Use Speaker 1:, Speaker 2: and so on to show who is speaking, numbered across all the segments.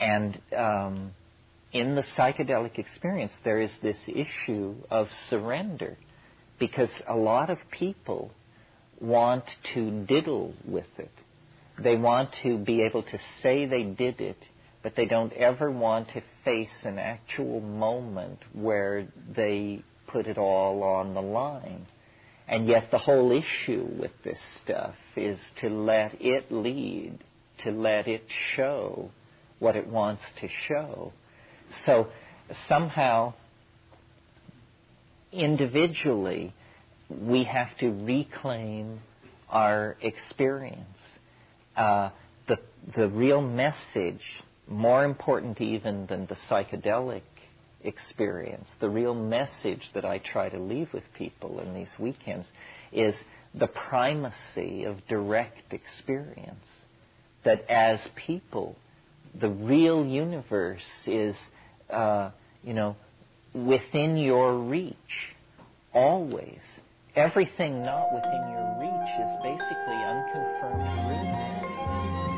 Speaker 1: And um, in the psychedelic experience, there is this issue of surrender because a lot of people want to diddle with it. They want to be able to say they did it, but they don't ever want to face an actual moment where they put it all on the line. And yet the whole issue with this stuff is to let it lead, to let it show what it wants to show. So somehow, individually, we have to reclaim our experience. Uh, the, the real message, more important even than the psychedelic experience, the real message that I try to leave with people in these weekends is the primacy of direct experience. That as people, the real universe is, uh, you know, within your reach, always. Everything not within your reach is basically unconfirmed rumor.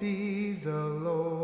Speaker 2: be the Lord.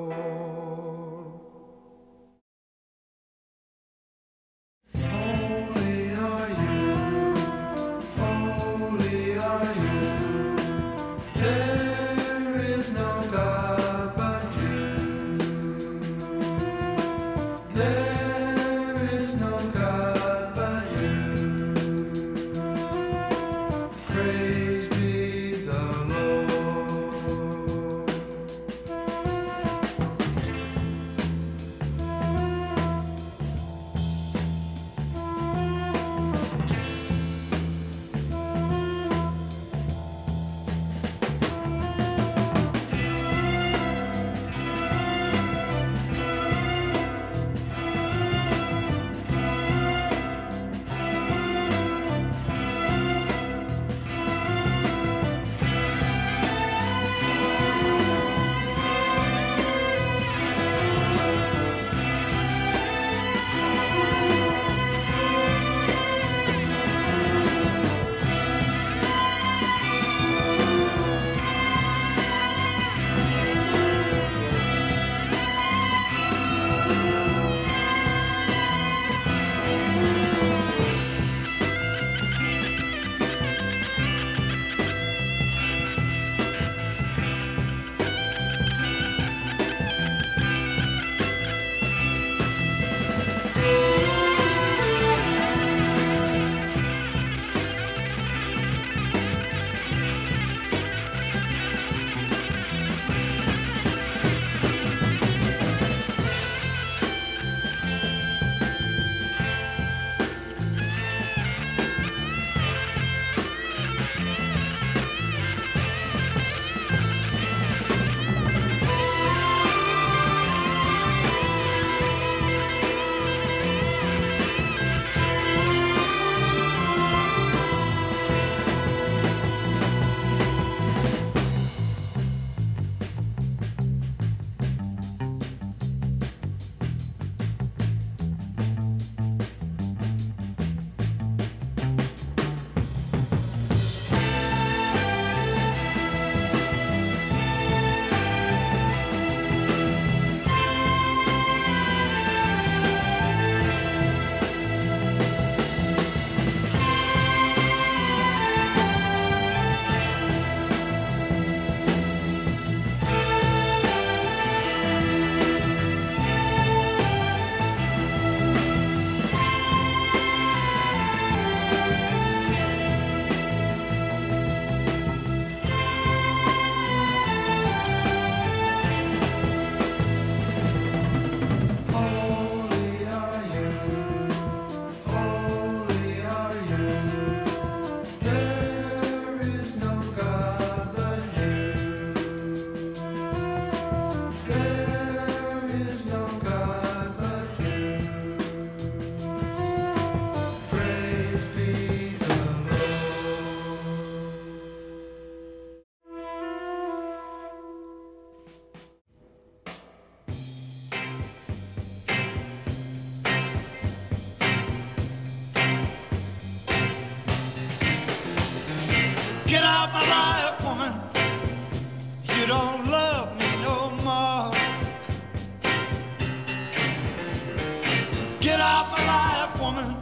Speaker 3: Get out my life, woman.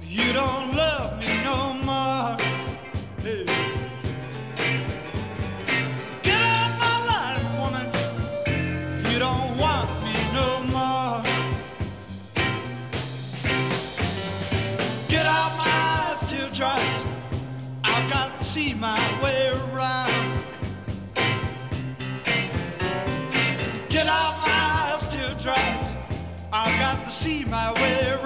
Speaker 3: You don't love me no see my way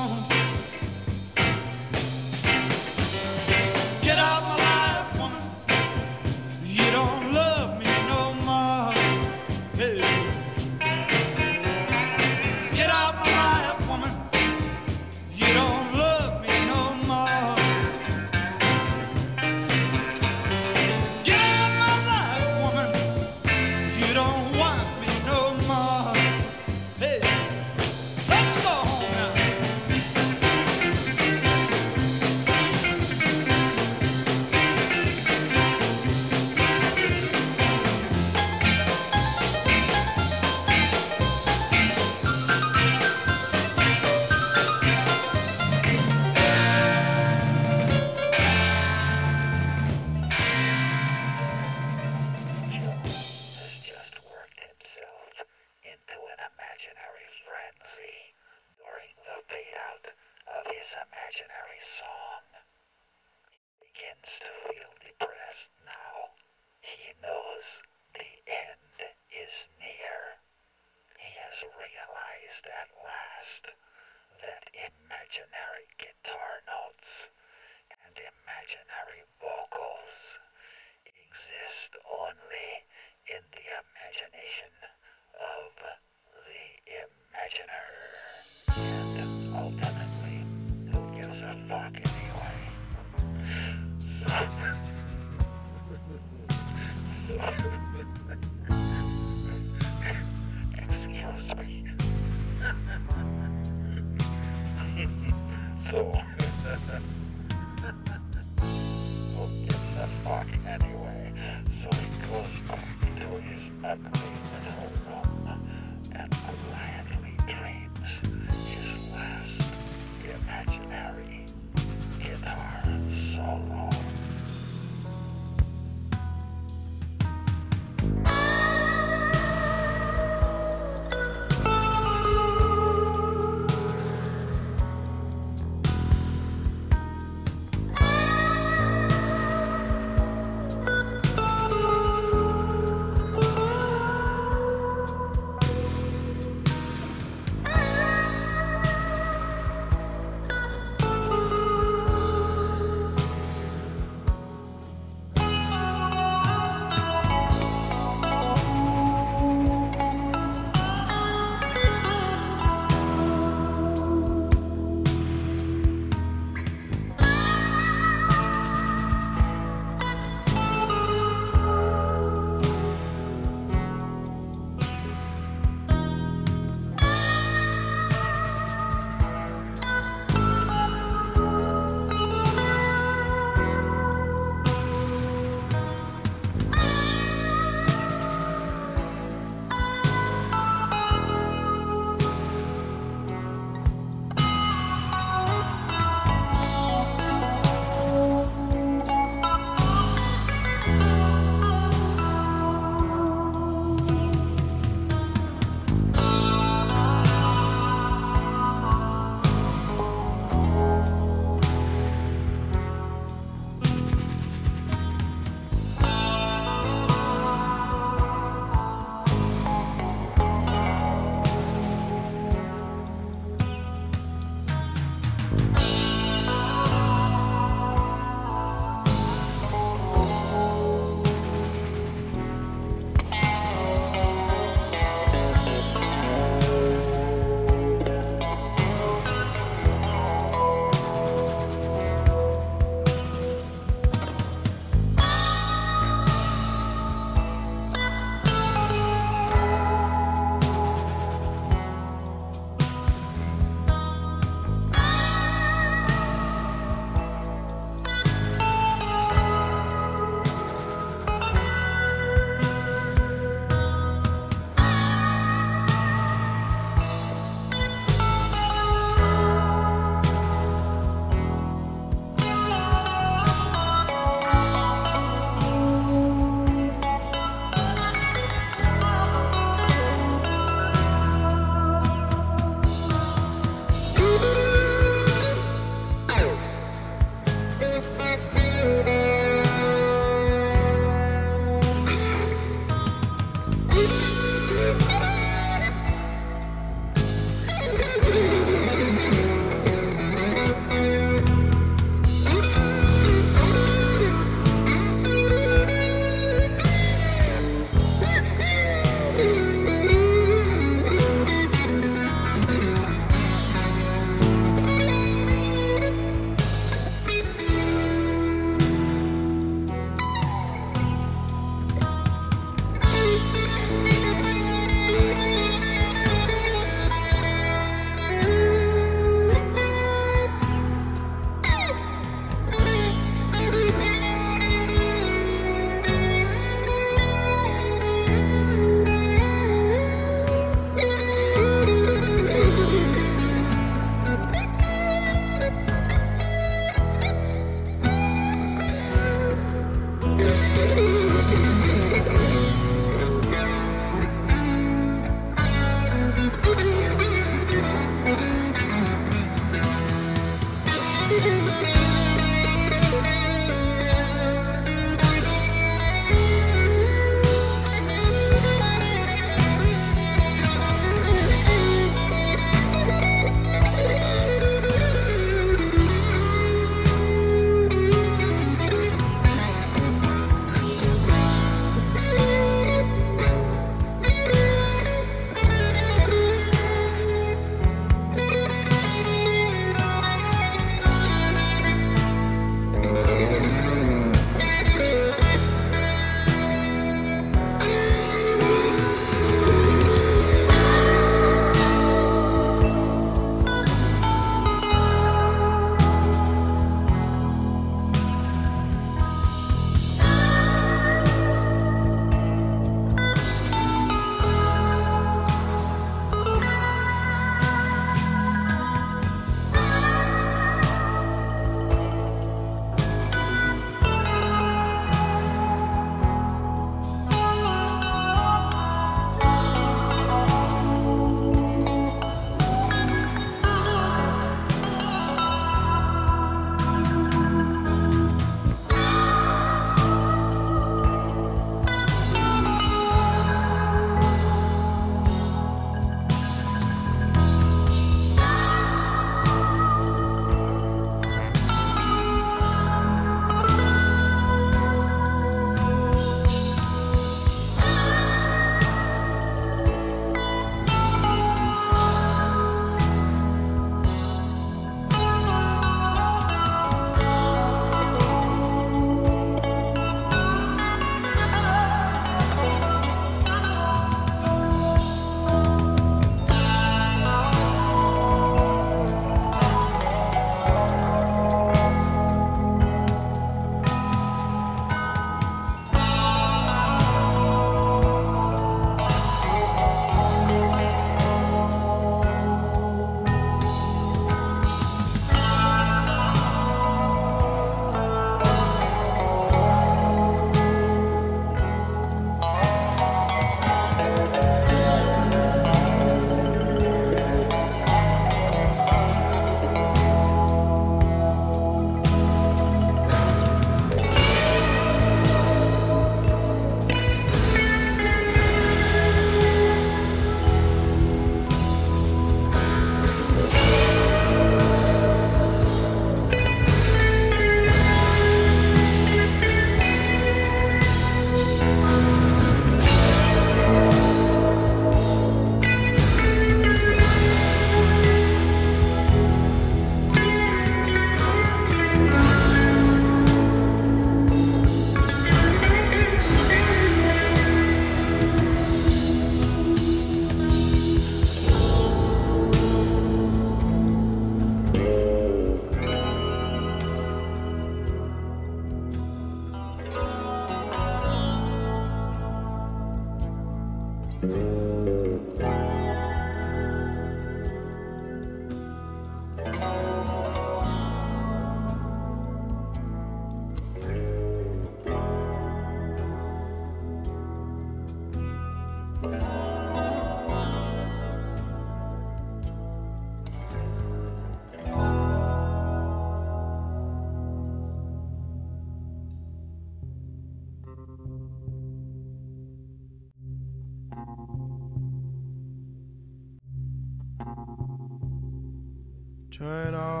Speaker 2: Turn off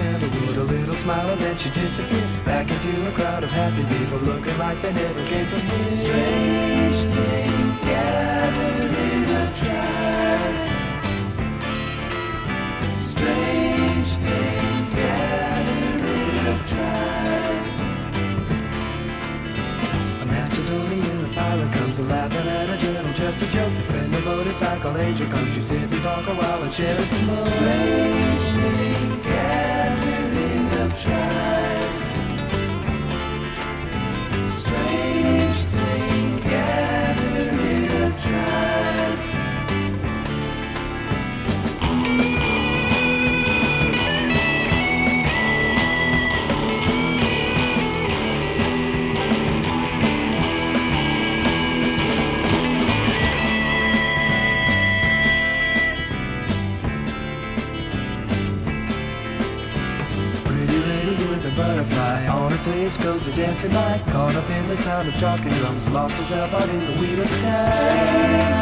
Speaker 2: you
Speaker 4: a stick a little smile, and then she disappears back into a crowd of happy people looking like they never came from here. Strange thing gathered in a tribe. Strange thing gathered in a tribe. A Macedonian a pirate comes a laughing at a gentle just a joke. The friend of motorcycle angel comes to sit and talk a while and share a smoke. Strange dancing. Caught up in the sound of talking drums, lost herself out in the wheel of sky.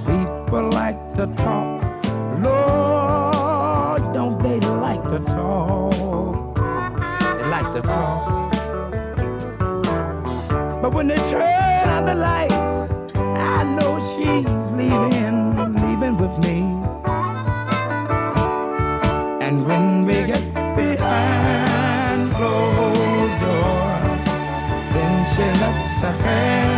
Speaker 5: people like to talk. Lord, don't they like to talk? They like to talk. But when they turn on the lights, I know she's leaving, leaving with me. And when we get behind closed doors, then she lets her hand.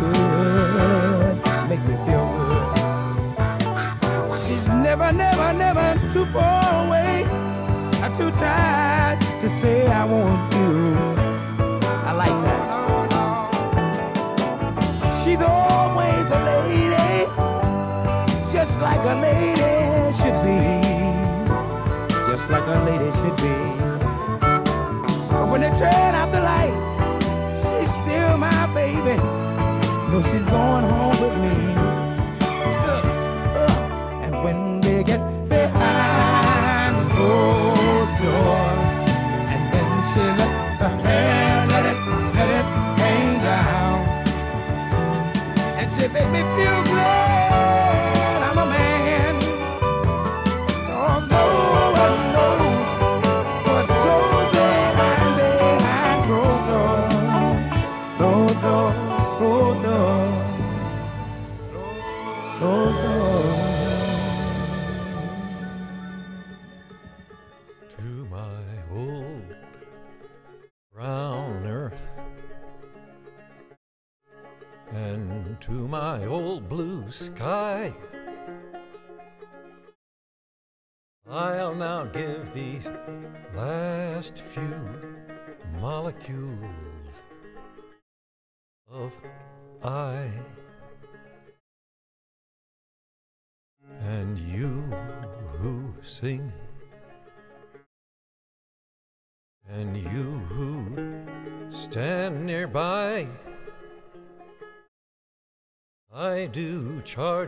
Speaker 5: good, make me feel good. She's never, never, never too far away. I'm too tired to say I want you. I like that. She's always a lady, just like a lady should be. Just like a lady should be. But when they turn out the lights, she's still my baby. Well, she's going home with me. Uh, uh, and when they get behind closed door, and then she lets her hair let it, let it hang down. And she makes me feel glad I'm a man. No one knows.
Speaker 6: Rosa, Rosa.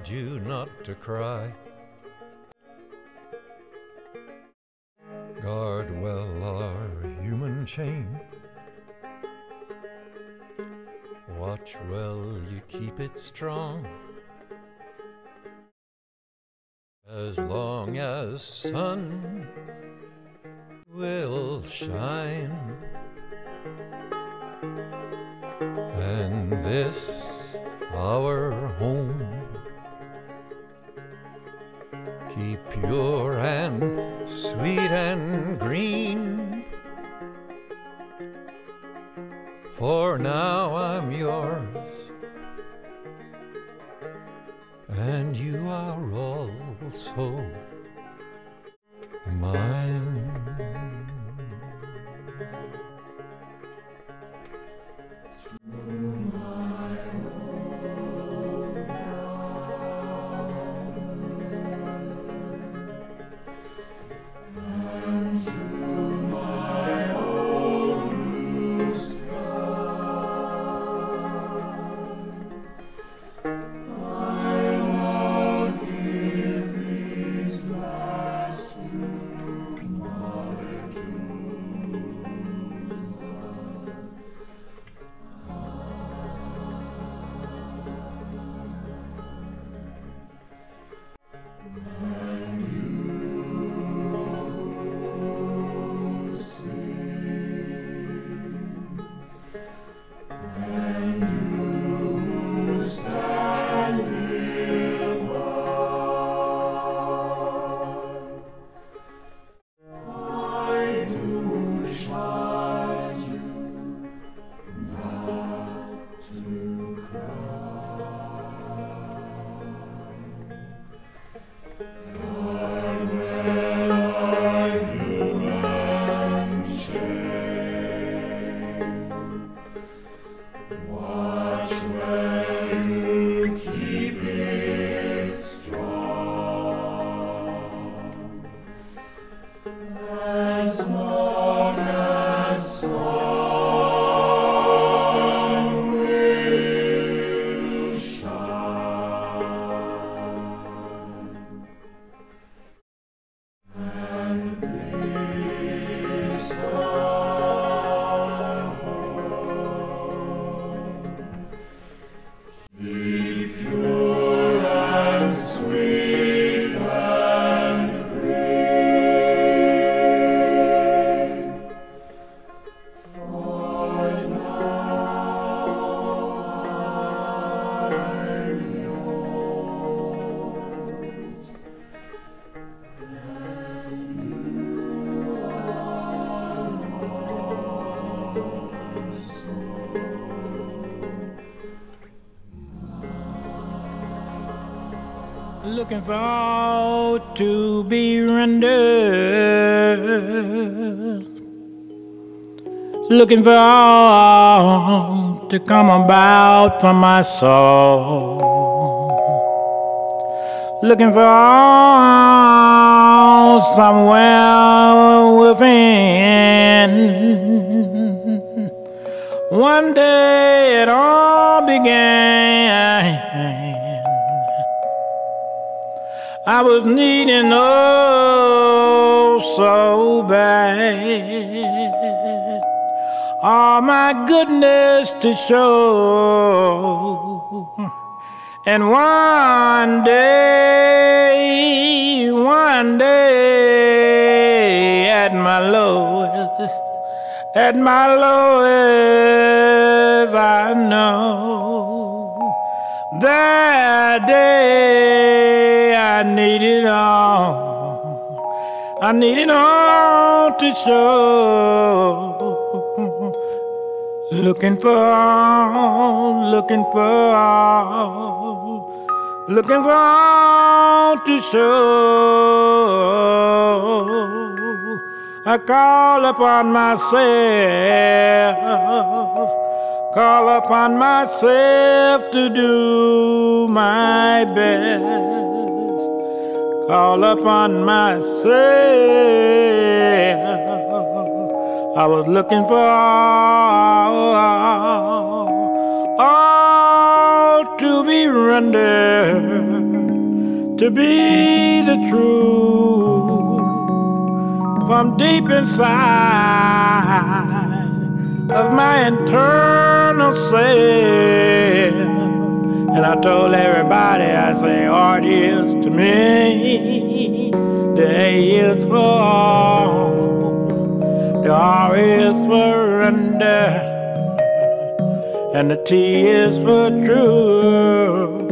Speaker 6: You not to cry. Guard well our human chain. Watch well you keep it strong. As long as sun will shine. And this our and
Speaker 3: looking for all to be rendered, looking for all to come about for my soul, looking for all somewhere within. One day it all began. I was needing oh so bad. All my goodness to show. And one day, one day, at my lowest, at my lowest, I know that day I needed all. I needed all to show. Looking for all, looking for all, looking for all to show. I call upon myself call upon myself to do my best. Call upon myself, I was looking for all, all to be rendered to be the truth from deep inside of my internal self. And I told everybody, I say, art is to me, the A is for all, the R is for surrender, and the T is for true,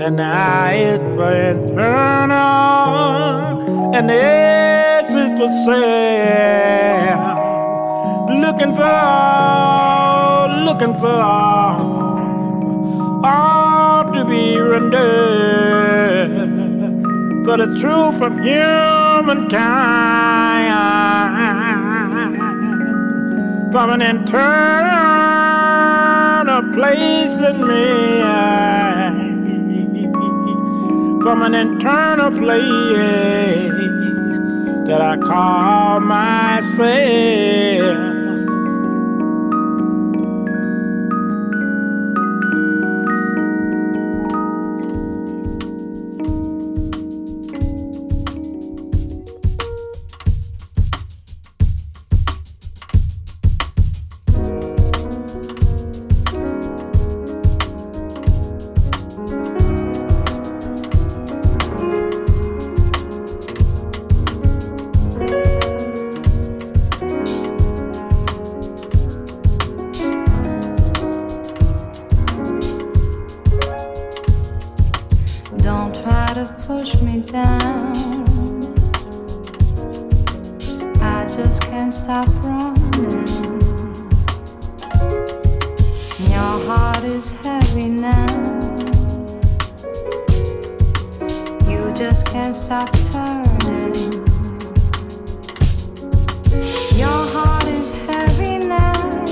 Speaker 3: and the I is for internal, and the S is for self. Looking for looking for all to be rendered for the truth of humankind. From an internal place in me. From an internal place that I call myself
Speaker 7: can't stop running. Your heart is heavy now. You just can't stop turning. Your heart is heavy now.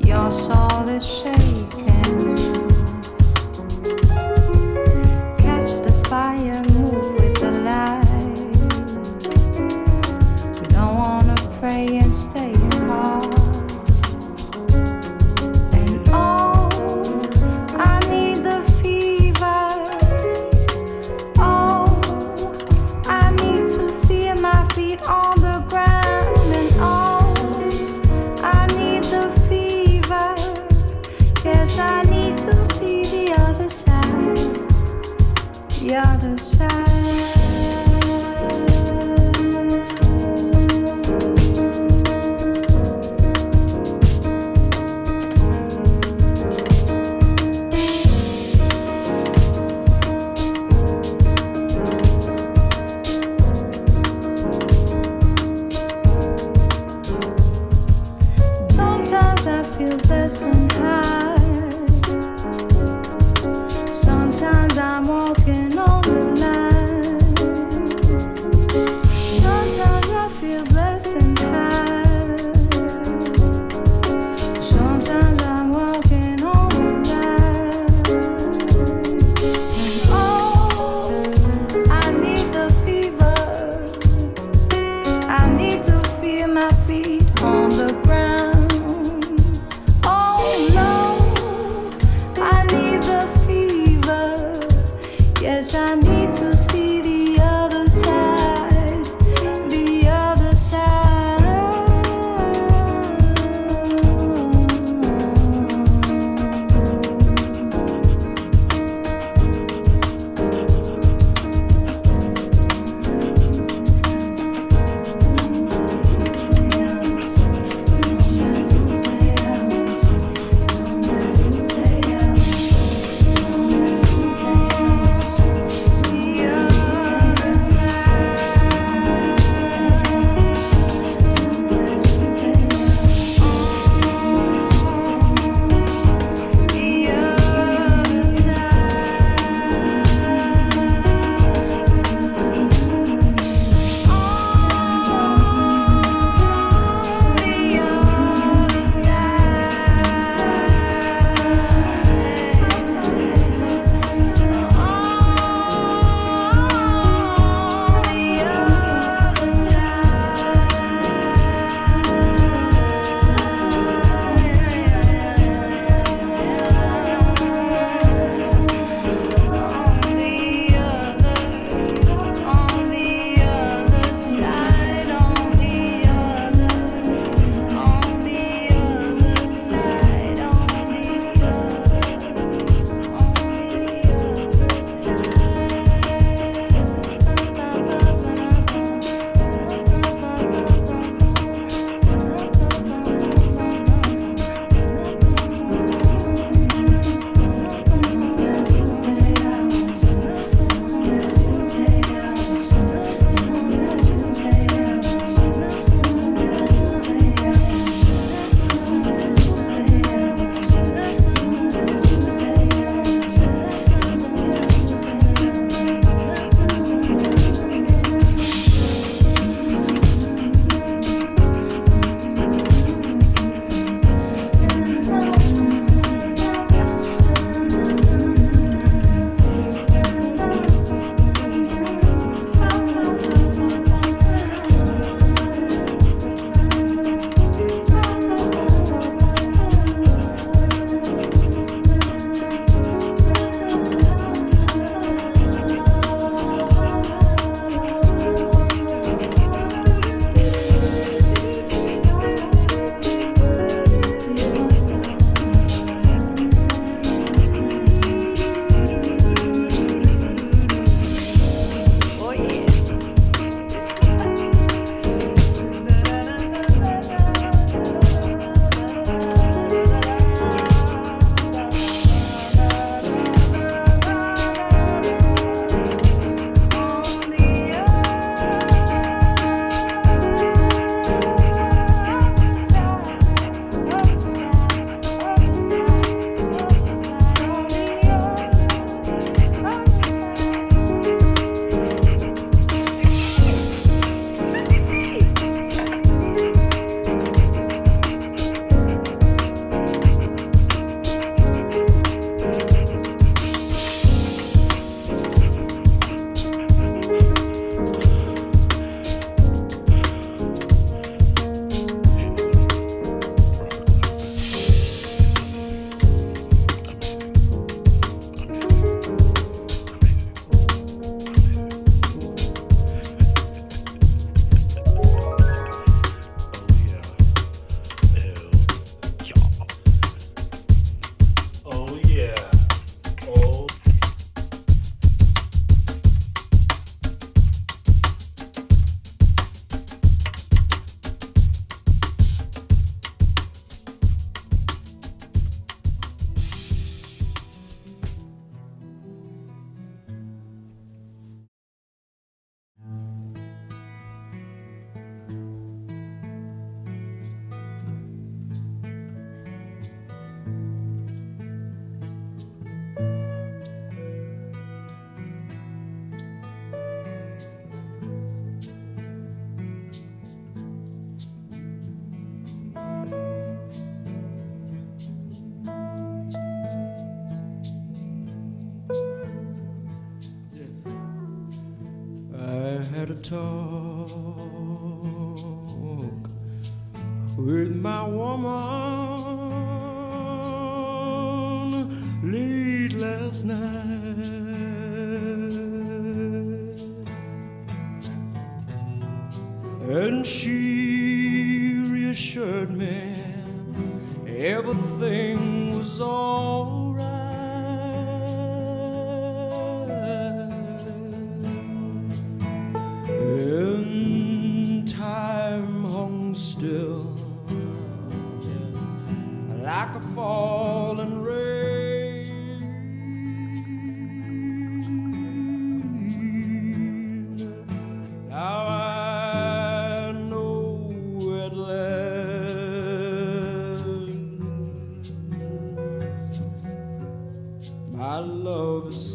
Speaker 7: Your soul is shaking.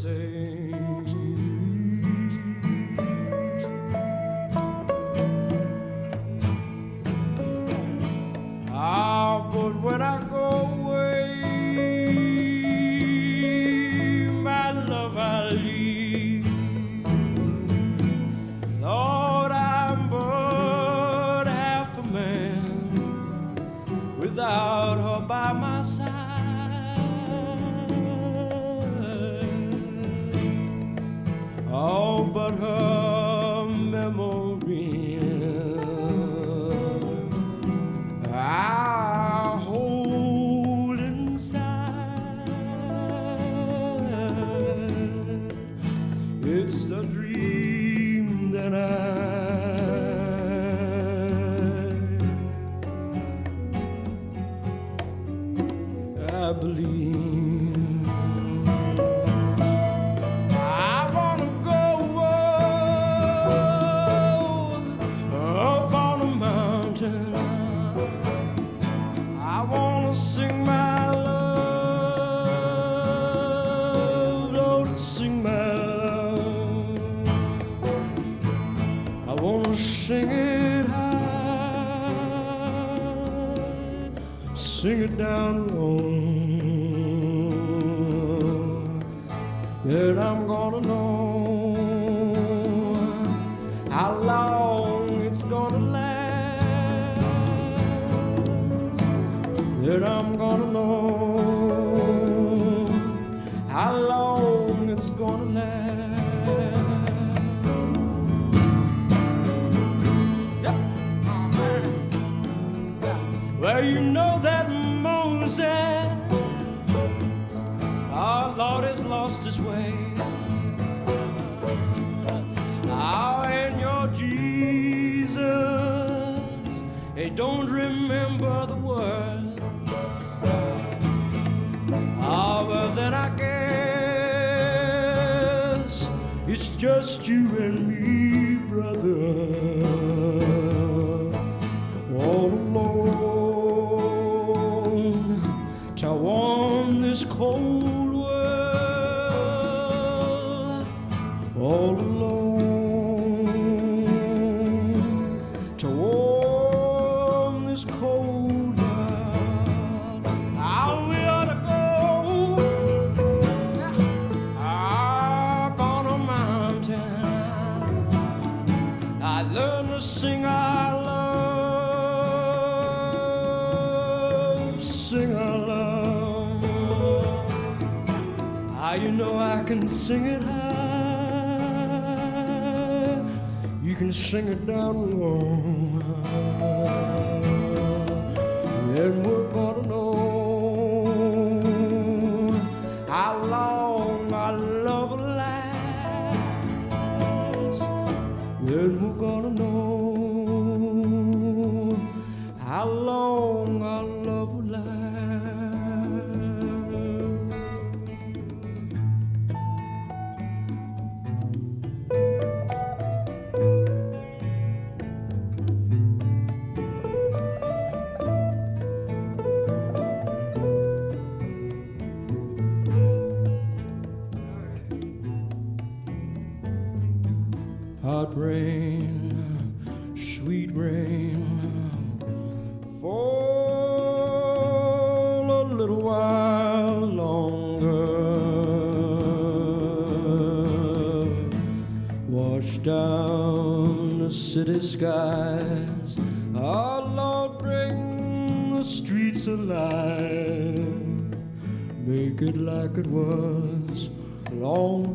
Speaker 8: same. lost his way. Oh, and your Jesus, he don't remember the words. Oh, but then I guess it's just you and me. can sing it high, you can sing it down low. City skies. Our Lord, bring the streets alive. Make it like it was long